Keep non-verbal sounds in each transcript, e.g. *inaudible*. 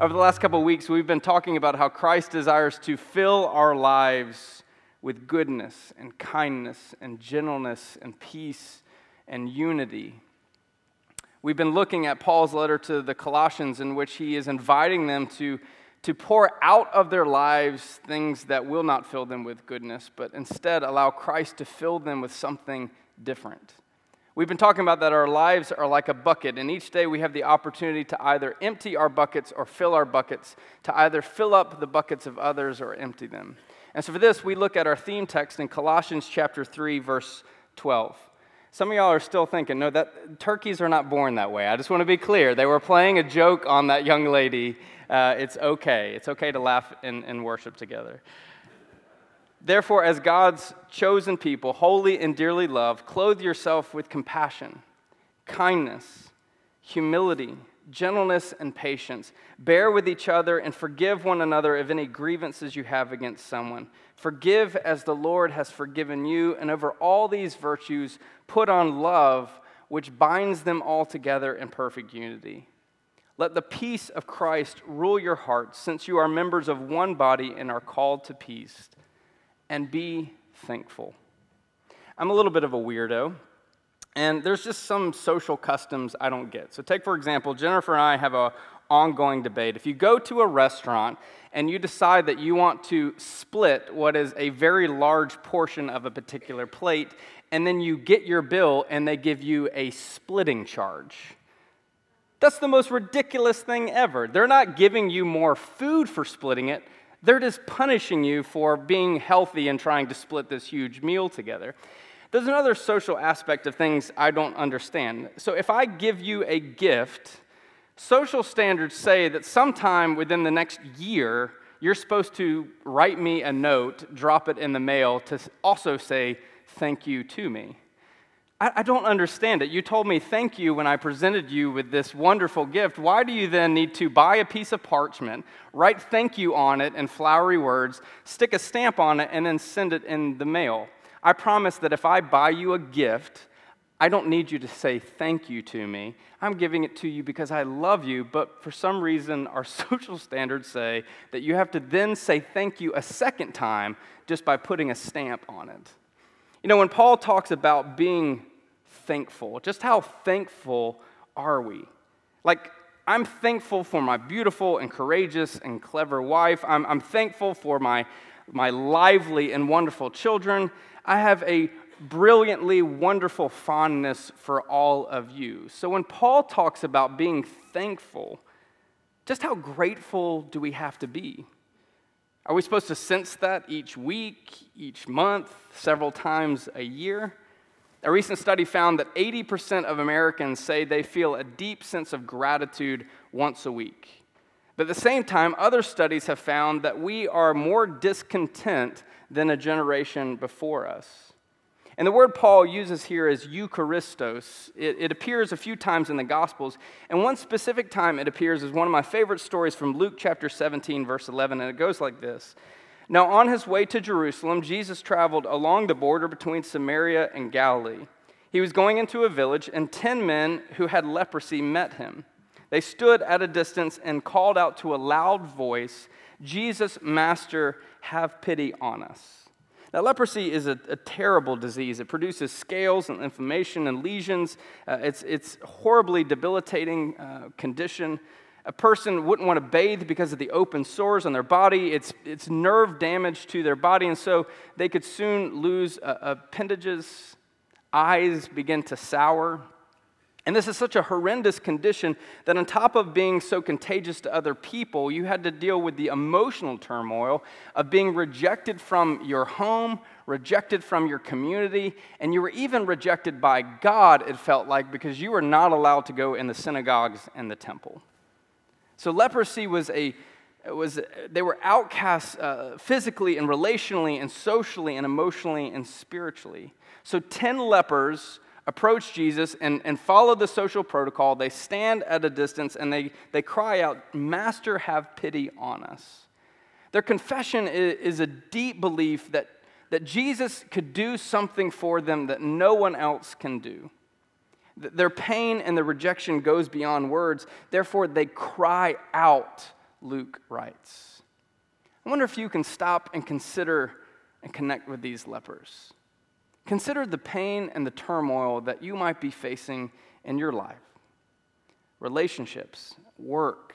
Over the last couple weeks, we've been talking about how Christ desires to fill our lives with goodness and kindness and gentleness and peace and unity. We've been looking at Paul's letter to the Colossians, in which he is inviting them to, to pour out of their lives things that will not fill them with goodness, but instead allow Christ to fill them with something different. We've been talking about that our lives are like a bucket, and each day we have the opportunity to either empty our buckets or fill our buckets, to either fill up the buckets of others or empty them. And so for this, we look at our theme text in Colossians chapter 3, verse 12. Some of y'all are still thinking, no, that turkeys are not born that way. I just want to be clear. They were playing a joke on that young lady. Uh, it's okay. It's okay to laugh and, and worship together. Therefore, as God's chosen people, holy and dearly loved, clothe yourself with compassion, kindness, humility, gentleness, and patience. Bear with each other and forgive one another of any grievances you have against someone. Forgive as the Lord has forgiven you, and over all these virtues, put on love, which binds them all together in perfect unity. Let the peace of Christ rule your hearts, since you are members of one body and are called to peace and be thankful. I'm a little bit of a weirdo, and there's just some social customs I don't get. So, take for example, Jennifer and I have a ongoing debate. If you go to a restaurant and you decide that you want to split what is a very large portion of a particular plate, and then you get your bill and they give you a splitting charge. That's the most ridiculous thing ever. They're not giving you more food for splitting it, they're just punishing you for being healthy and trying to split this huge meal together. There's another social aspect of things I don't understand. So if I give you a gift, social standards say that sometime within the next year, you're supposed to write me a note, drop it in the mail to also say thank you to me. I, don't understand it. You told me thank you when I presented you with this wonderful gift. Why do you then need to buy a piece of parchment, write thank you on it in flowery words, stick a stamp on it, and then send it in the mail? I promise that if I buy you a gift, I don't need you to say thank you to me. I'm giving it to you because I love you, but for some reason, our *laughs* social standards say that you have to then say thank you a second time just by putting a stamp on it. You know, when Paul talks about being thankful. Just how thankful are we? Like, I'm thankful for my beautiful and courageous and clever wife. I'm, I'm thankful for my, my lively and wonderful children. I have a brilliantly wonderful fondness for all of you. So when Paul talks about being thankful, just how grateful do we have to be? Are we supposed to sense that each week, each month, several times a year? A recent study found that 80% of Americans say they feel a deep sense of gratitude once a week. But at the same time, other studies have found that we are more discontent than a generation before us. And the word Paul uses here is Eucharistos. It, it, appears a few times in the Gospels. And one specific time it appears is one of my favorite stories from Luke chapter 17, verse 11. And it goes like this now, on his way to Jerusalem, Jesus traveled along the border between Samaria and Galilee. He was going into a village, and ten men who had leprosy met him. They stood at a distance and called out to a loud voice, Jesus, Master, have pity on us. Now, leprosy is a, a terrible disease. It produces scales and inflammation and lesions. Uh, it's, it's horribly debilitating uh, condition. A person wouldn't want to bathe because of the open sores on their body. It's, it's nerve damage to their body, and so they could soon lose uh, appendages, eyes begin to sour. And this is such a horrendous condition that, on top of being so contagious to other people, you had to deal with the emotional turmoil of being rejected from your home, rejected from your community, and you were even rejected by God, it felt like, because you were not allowed to go in the synagogues and the temple. So leprosy was a was, they were outcasts uh, physically and relationally and socially and emotionally and spiritually. So 10 lepers approach Jesus and, and follow the social protocol. They stand at a distance and they, they cry out, Master, have pity on us. Their confession is, is a deep belief that, that Jesus could do something for them that no one else can do. Their pain and their rejection goes beyond words. Therefore, they cry out, Luke writes. I wonder if you can stop and consider and connect with these lepers. Consider the pain and the turmoil that you might be facing in your life relationships, work,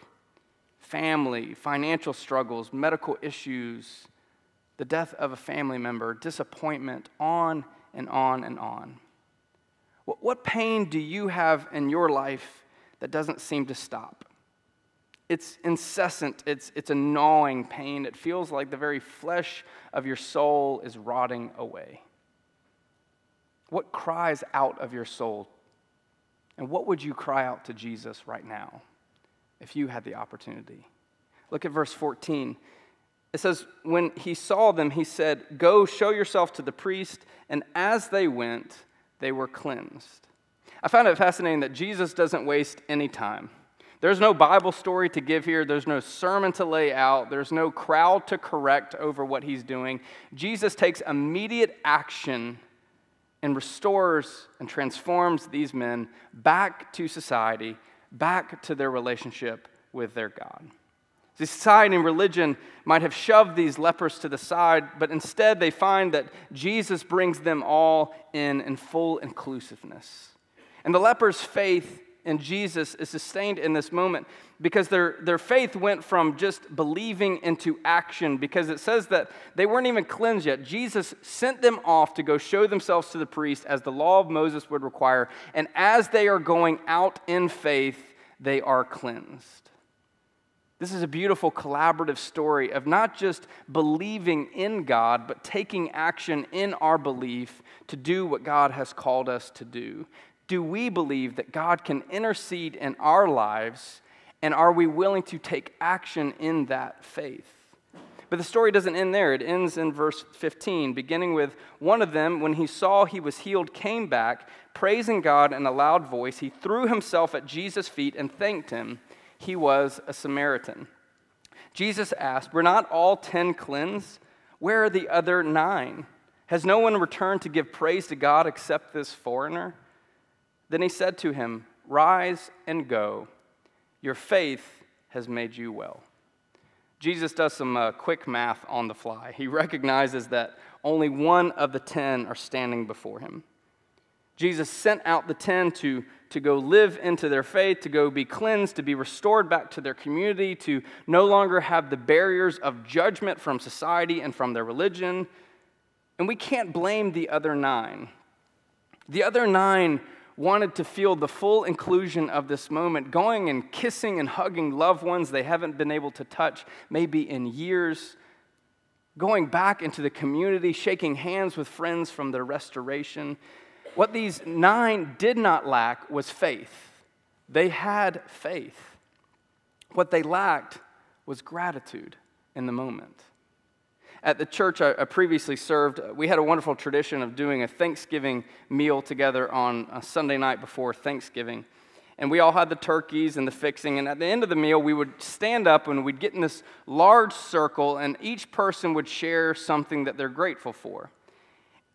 family, financial struggles, medical issues, the death of a family member, disappointment, on and on and on. What pain do you have in your life that doesn't seem to stop? It's incessant, it's, it's a gnawing pain. It feels like the very flesh of your soul is rotting away. What cries out of your soul? And what would you cry out to Jesus right now if you had the opportunity? Look at verse 14. It says, When he saw them, he said, Go show yourself to the priest. And as they went, they were cleansed. I found it fascinating that Jesus doesn't waste any time. There's no Bible story to give here. There's no sermon to lay out. There's no crowd to correct over what he's doing. Jesus takes immediate action and restores and transforms these men back to society, back to their relationship with their God. Society and religion might have shoved these lepers to the side, but instead they find that Jesus brings them all in in full inclusiveness. And the lepers' faith in Jesus is sustained in this moment because their, their faith went from just believing into action because it says that they weren't even cleansed yet. Jesus sent them off to go show themselves to the priest as the law of Moses would require. And as they are going out in faith, they are cleansed. This is a beautiful collaborative story of not just believing in God, but taking action in our belief to do what God has called us to do. Do we believe that God can intercede in our lives, and are we willing to take action in that faith? But the story doesn't end there. It ends in verse 15, beginning with one of them, when he saw he was healed, came back, praising God in a loud voice. He threw himself at Jesus' feet and thanked him he was a Samaritan. Jesus asked, Were not all ten cleansed? Where are the other nine? Has no one returned to give praise to God except this foreigner? Then he said to him, Rise and go. Your faith has made you well. Jesus does some uh, quick math on the fly. He recognizes that only one of the ten are standing before him. Jesus sent out the ten to to go live into their faith, to go be cleansed, to be restored back to their community, to no longer have the barriers of judgment from society and from their religion. And we can't blame the other nine. The other nine wanted to feel the full inclusion of this moment, going and kissing and hugging loved ones they haven't been able to touch maybe in years, going back into the community, shaking hands with friends from their restoration. What these nine did not lack was faith. They had faith. What they lacked was gratitude in the moment. At the church I previously served, uh, we had a wonderful tradition of doing a Thanksgiving meal together on a Sunday night before Thanksgiving. And we all had the turkeys and the fixing. And at the end of the meal, we would stand up and we'd get in this large circle, and each person would share something that they're grateful for.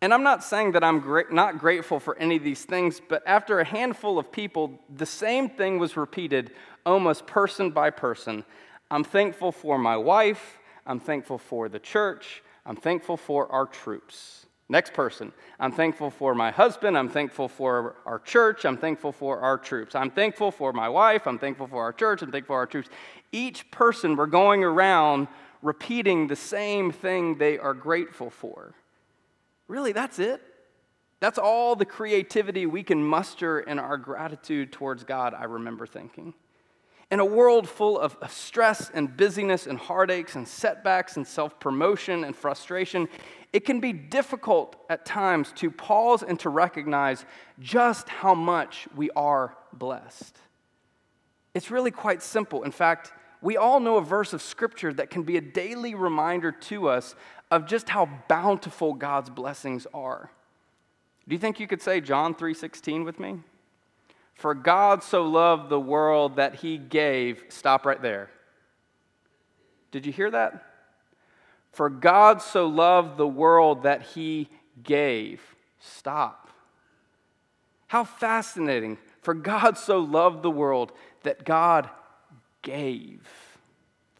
And I'm not saying that I'm gra- not grateful for any of these things, but after a handful of people, the same thing was repeated almost person by person. I'm thankful for my wife. I'm thankful for the church. I'm thankful for our troops. Next person. I'm thankful for my husband. I'm thankful for our church. I'm thankful for our troops. I'm thankful for my wife. I'm thankful for our church. I'm thankful for our troops. Each person, we're going around repeating the same thing they are grateful for. Really, that's it? That's all the creativity we can muster in our gratitude towards God, I remember thinking. In a world full of, stress and busyness and heartaches and setbacks and self promotion and frustration, it can be difficult at times to pause and to recognize just how much we are blessed. It's really quite simple. In fact, we all know a verse of scripture that can be a daily reminder to us of just how bountiful God's blessings are. Do you think you could say John 3:16 with me? For God so loved the world that he gave, stop right there. Did you hear that? For God so loved the world that he gave. Stop. How fascinating. For God so loved the world that God gave.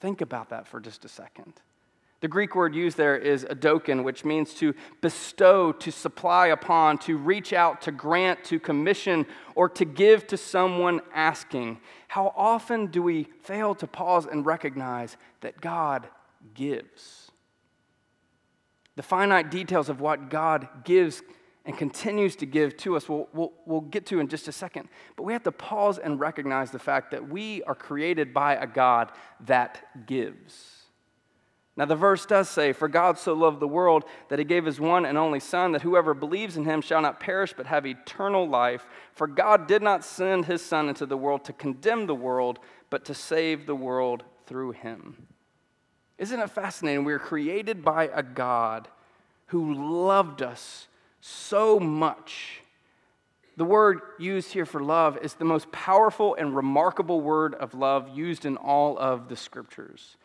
Think about that for just a second. The Greek word used there is adokin, which means to bestow, to supply upon, to reach out, to grant, to commission, or to give to someone asking. How often do we fail to pause and recognize that God gives? The finite details of what God gives and continues to give to us, we'll, we'll, we'll, get to in just a second. But we have to pause and recognize the fact that we are created by a God that gives. Now, the verse does say, For God so loved the world that he gave his one and only Son, that whoever believes in him shall not perish but have eternal life. For God did not send his Son into the world to condemn the world, but to save the world through him. Isn't it fascinating? We are created by a God who loved us so much. The word used here for love is the most powerful and remarkable word of love used in all of the scriptures.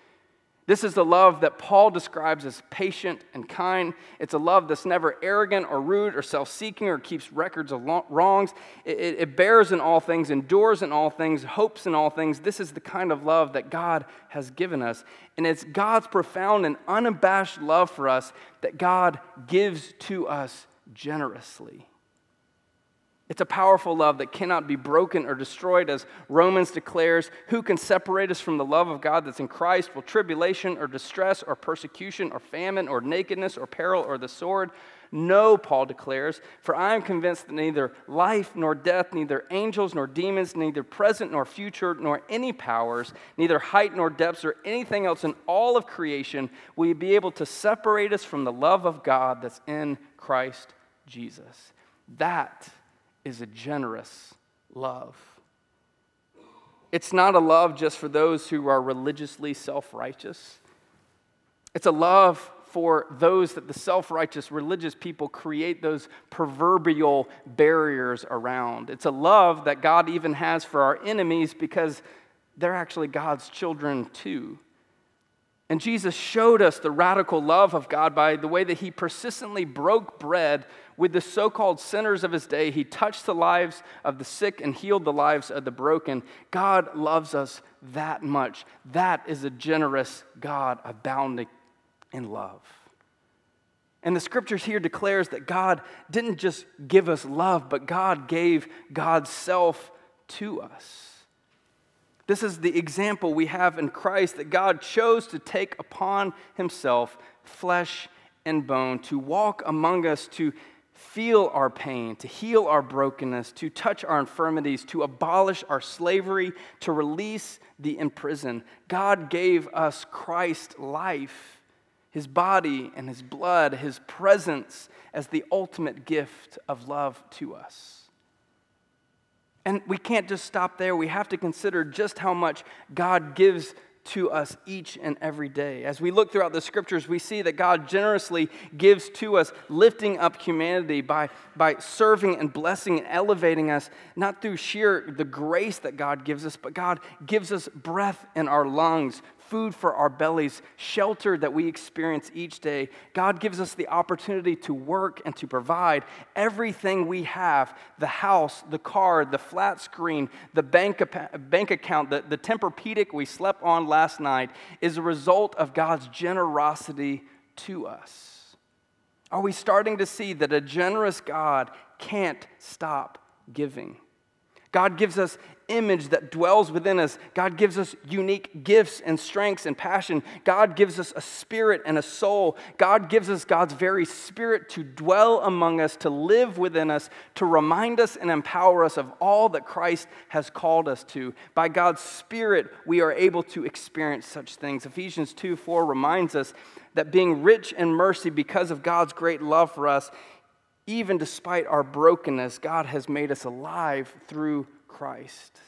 This is the love that Paul describes as patient and kind. It's a love that's never arrogant or rude or self seeking or keeps records of wrongs. It, it, it, bears in all things, endures in all things, hopes in all things. This is the kind of love that God has given us. And it's God's profound and unabashed love for us that God gives to us generously. It's a powerful love that cannot be broken or destroyed, as Romans declares Who can separate us from the love of God that's in Christ? Will tribulation or distress or persecution or famine or nakedness or peril or the sword? No, Paul declares, for I am convinced that neither life nor death, neither angels nor demons, neither present nor future, nor any powers, neither height nor depths, or anything else in all of creation will be able to separate us from the love of God that's in Christ Jesus. That is a generous love. It's not a love just for those who are religiously self righteous. It's a love for those that the self righteous religious people create those proverbial barriers around. It's a love that God even has for our enemies because they're actually God's children too. And Jesus showed us the radical love of God by the way that he persistently broke bread with the so called sinners of his day. He touched the lives of the sick and healed the lives of the broken. God loves us that much. That is a generous God abounding in love. And the scriptures here declares that God didn't just give us love, but God gave God's self to us. This is the example we have in Christ that God chose to take upon himself flesh and bone, to walk among us, to feel our pain, to heal our brokenness, to touch our infirmities, to abolish our slavery, to release the imprisoned. God gave us Christ life, his body and his blood, his presence as the ultimate gift of love to us. And we can't just stop there. We have to consider just how much God gives to us each and every day. As we look throughout the scriptures, we see that God generously gives to us, lifting up humanity by, by serving and blessing and elevating us, not through sheer the grace that God gives us, but God gives us breath in our lungs, food for our bellies, shelter that we experience each day. God gives us the opportunity to work and to provide everything we have the house, the car, the flat screen, the bank, bank account, the, the Tempur-Pedic we slept on last night is a result of God's generosity to us. Are we starting to see that a generous God can't stop giving? God gives us image that dwells within us. God gives us unique gifts and strengths and passion. God gives us a spirit and a soul. God gives us God's very spirit to dwell among us, to live within us, to remind us and empower us of all that Christ has called us to. By God's spirit, we are able to experience such things. Ephesians 2 4 reminds us that being rich in mercy because of God's great love for us, even despite our brokenness, God has made us alive through Christ.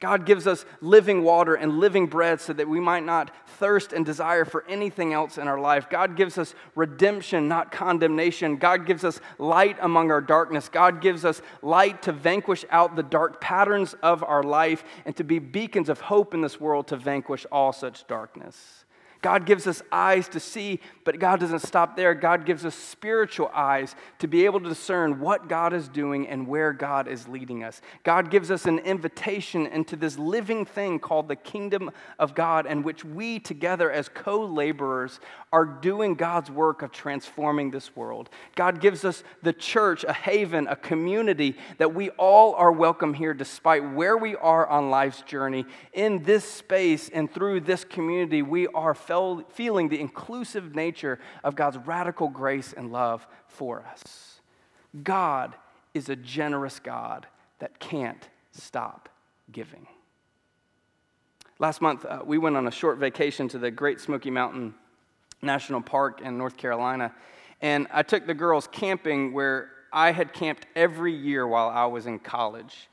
God gives us living water and living bread so that we might not thirst and desire for anything else in our life. God gives us redemption, not condemnation. God gives us light among our darkness. God gives us light to vanquish out the dark patterns of our life and to be beacons of hope in this world to vanquish all such darkness. God gives us eyes to see, but God doesn't stop there. God gives us spiritual eyes to be able to discern what God is doing and where God is leading us. God gives us an invitation into this living thing called the kingdom of God, in which we together as co laborers are doing God's work of transforming this world. God gives us the church, a haven, a community that we all are welcome here despite where we are on life's journey. In this space and through this community, we are feeling the inclusive nature of God's radical grace and love for us. God is a generous God that can't stop giving. Last month, uh, we went on a short vacation to the Great Smoky Mountain National Park in North Carolina. And I took the girls camping where I had camped every year while I was in college.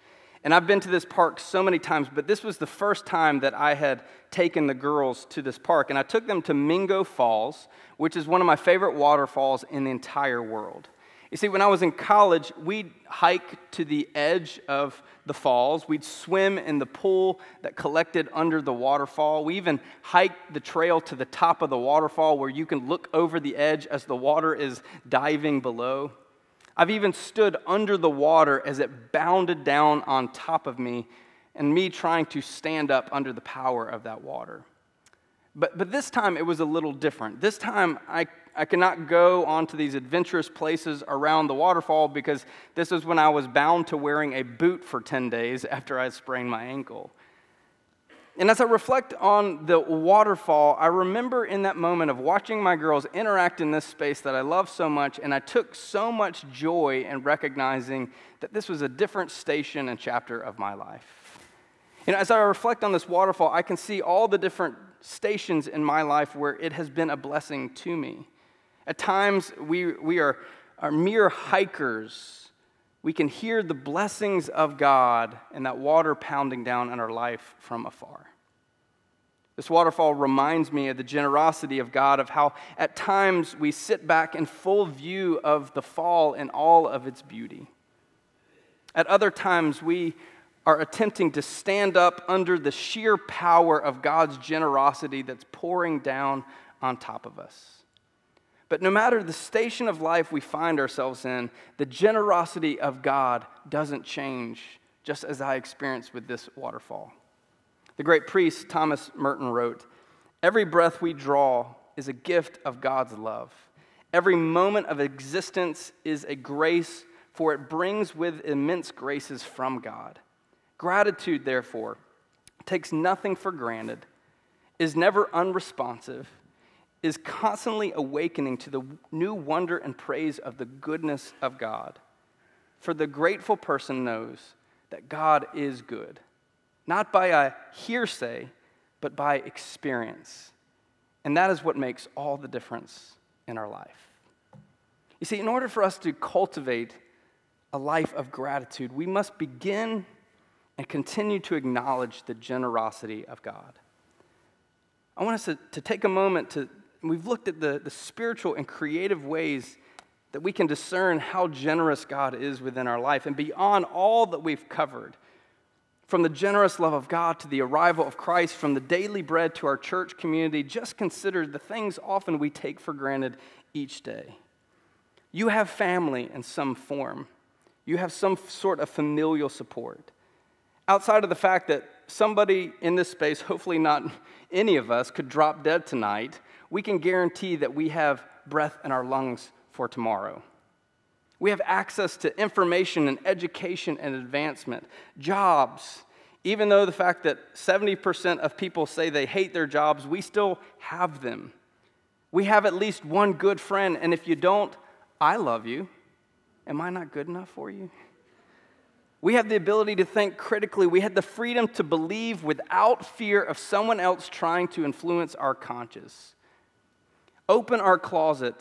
And I've been to this park so many times, but this was the first time that I had taken the girls to this park. And I took them to Mingo Falls, which is one of my favorite waterfalls in the entire world. You see, when I was in college, we'd hike to the edge of the falls. We'd swim in the pool that collected under the waterfall. We even hiked the trail to the top of the waterfall where you can look over the edge as the water is diving below. I've even stood under the water as it bounded down on top of me, and me trying to stand up under the power of that water. But, but this time it was a little different. This time I I cannot go onto these adventurous places around the waterfall because this is when I was bound to wearing a boot for 10 days *laughs* after I sprained my ankle. And as I reflect on the waterfall, I remember in that moment of watching my girls interact in this space that I love so much, and I took so much joy in recognizing that this was a different station and chapter of my life. You know, as I reflect on this waterfall, I can see all the different stations in my life where it has been a blessing to me. At times, we, we are, are mere hikers. We can hear the blessings of God and that water pounding down on our life from afar. This waterfall reminds me of the generosity of God, of how at times we sit back in full view of the fall and all of its beauty. At other times, we are attempting to stand up under the sheer power of God's generosity that's pouring down on top of us. But no matter the station of life we find ourselves in, the generosity of God doesn't change, just as I experienced with this waterfall. The great priest Thomas Merton wrote Every breath we draw is a gift of God's love. Every moment of existence is a grace, for it brings with immense graces from God. Gratitude, therefore, takes nothing for granted, is never unresponsive is constantly awakening to the new wonder and praise of the goodness of God. For the grateful person knows that God is good, not by a hearsay, but by experience. And that is what makes all the difference in our life. You see, in order for us to cultivate a life of gratitude, we must begin and continue to acknowledge the generosity of God. I want us to, to take a moment to, we've looked at the, the spiritual and creative ways that we can discern how generous God is within our life. And beyond all that we've covered, from the generous love of God to the arrival of Christ, from the daily bread to our church community, just consider the things often we take for granted each day. You have family in some form, you have some sort of familial support. Outside of the fact that somebody in this space, hopefully not *laughs* any of us, could drop dead tonight, we can guarantee that we have breath in our lungs for tomorrow. We have access to information and education and advancement, jobs. Even though the fact that 70% of people say they hate their jobs, we still have them. We have at least one good friend, and if you don't, I love you. Am I not good enough for you? We have the ability to think critically. We had the freedom to believe without fear of someone else trying to influence our conscience open our closet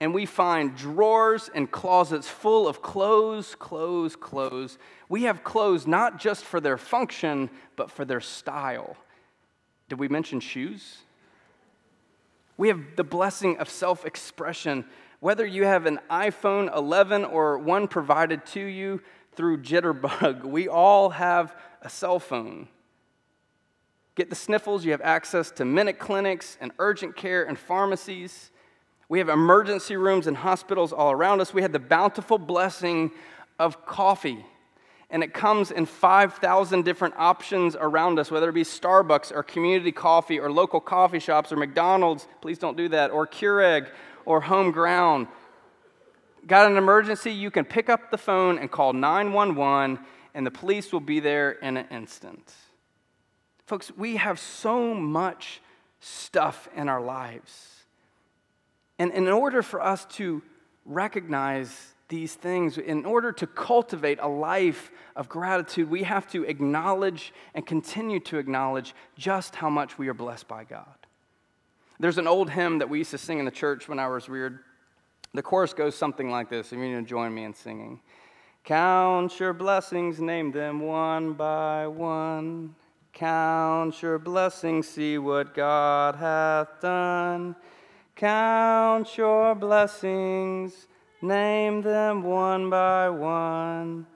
and we find drawers and closets full of clothes, clothes, clothes. We have clothes not just for their function, but for their style. Did we mention shoes? We have the blessing of self expression. Whether you have an iPhone 11 or one provided to you through Jitterbug, *laughs* we all have a cell phone. Get the sniffles, you have access to minute clinics and urgent care and pharmacies. We have emergency rooms and hospitals all around us. We have the bountiful blessing of coffee. And it comes in 5,000 different options around us, whether it be Starbucks or community coffee or local coffee shops or McDonald's. Please don't do that. Or Keurig or home ground. Got an emergency? You can pick up the phone and call 911, and the police will be there in an instant. Folks, we have so much stuff in our lives. And in order for us to recognize these things, in order to cultivate a life of gratitude, we have to acknowledge and continue to acknowledge just how much we are blessed by God. There's an old hymn that we used to sing in the church when I was reared. The chorus goes something like this, if you need to join me in singing. Count your blessings, name them one by one. Count your blessings, see what God hath done. Count your blessings, name them one by one.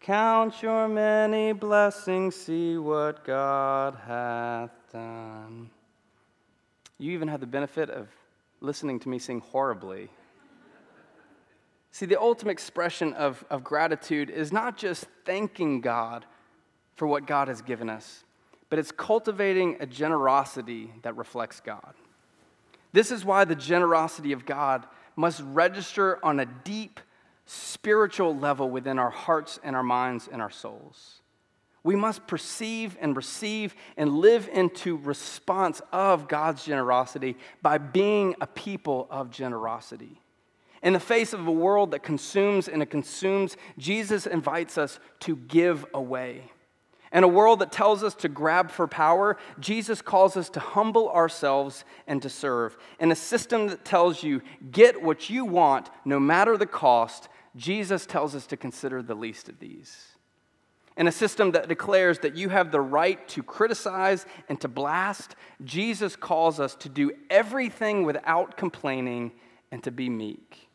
Count your many blessings, see what God hath done. You even have the benefit of listening to me sing horribly. See, the ultimate expression of, of gratitude is not just thanking God for what God has given us, but it's cultivating a generosity that reflects God. This is why the generosity of God must register on a deep spiritual level within our hearts and our minds and our souls. We must perceive and receive and live into response of God's generosity by being a people of generosity. In the face of a world that consumes and it consumes, Jesus invites us to give away. In a world that tells us to grab for power, Jesus calls us to humble ourselves and to serve. In a system that tells you, get what you want no matter the cost, Jesus tells us to consider the least of these. In a system that declares that you have the right to criticize and to blast, Jesus calls us to do everything without complaining and to be meek.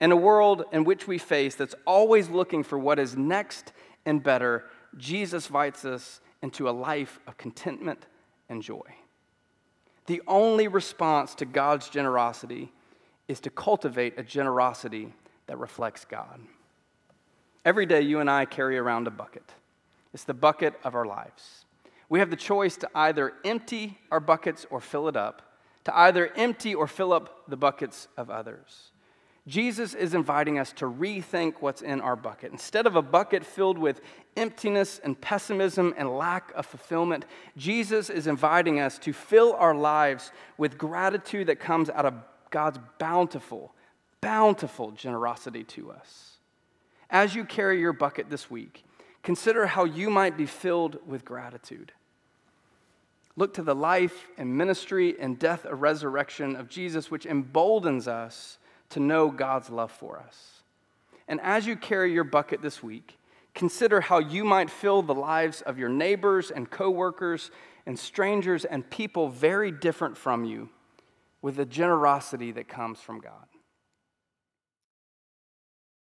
In a world in which we face that's always looking for what is next and better, Jesus invites us into a life of contentment and joy. The only response to God's generosity is to cultivate a generosity that reflects God. Every day, you and I carry around a bucket. It's the bucket of our lives. We have the choice to either empty our buckets or fill it up, to either empty or fill up the buckets of others. Jesus is inviting us to rethink what's in our bucket. Instead of a bucket filled with emptiness and pessimism and lack of fulfillment, Jesus is inviting us to fill our lives with gratitude that comes out of God's bountiful, bountiful generosity to us. As you carry your bucket this week, consider how you might be filled with gratitude. Look to the life and ministry and death and resurrection of Jesus, which emboldens us to know God's love for us. And as you carry your bucket this week, consider how you might fill the lives of your neighbors and coworkers and strangers and people very different from you with the generosity that comes from God.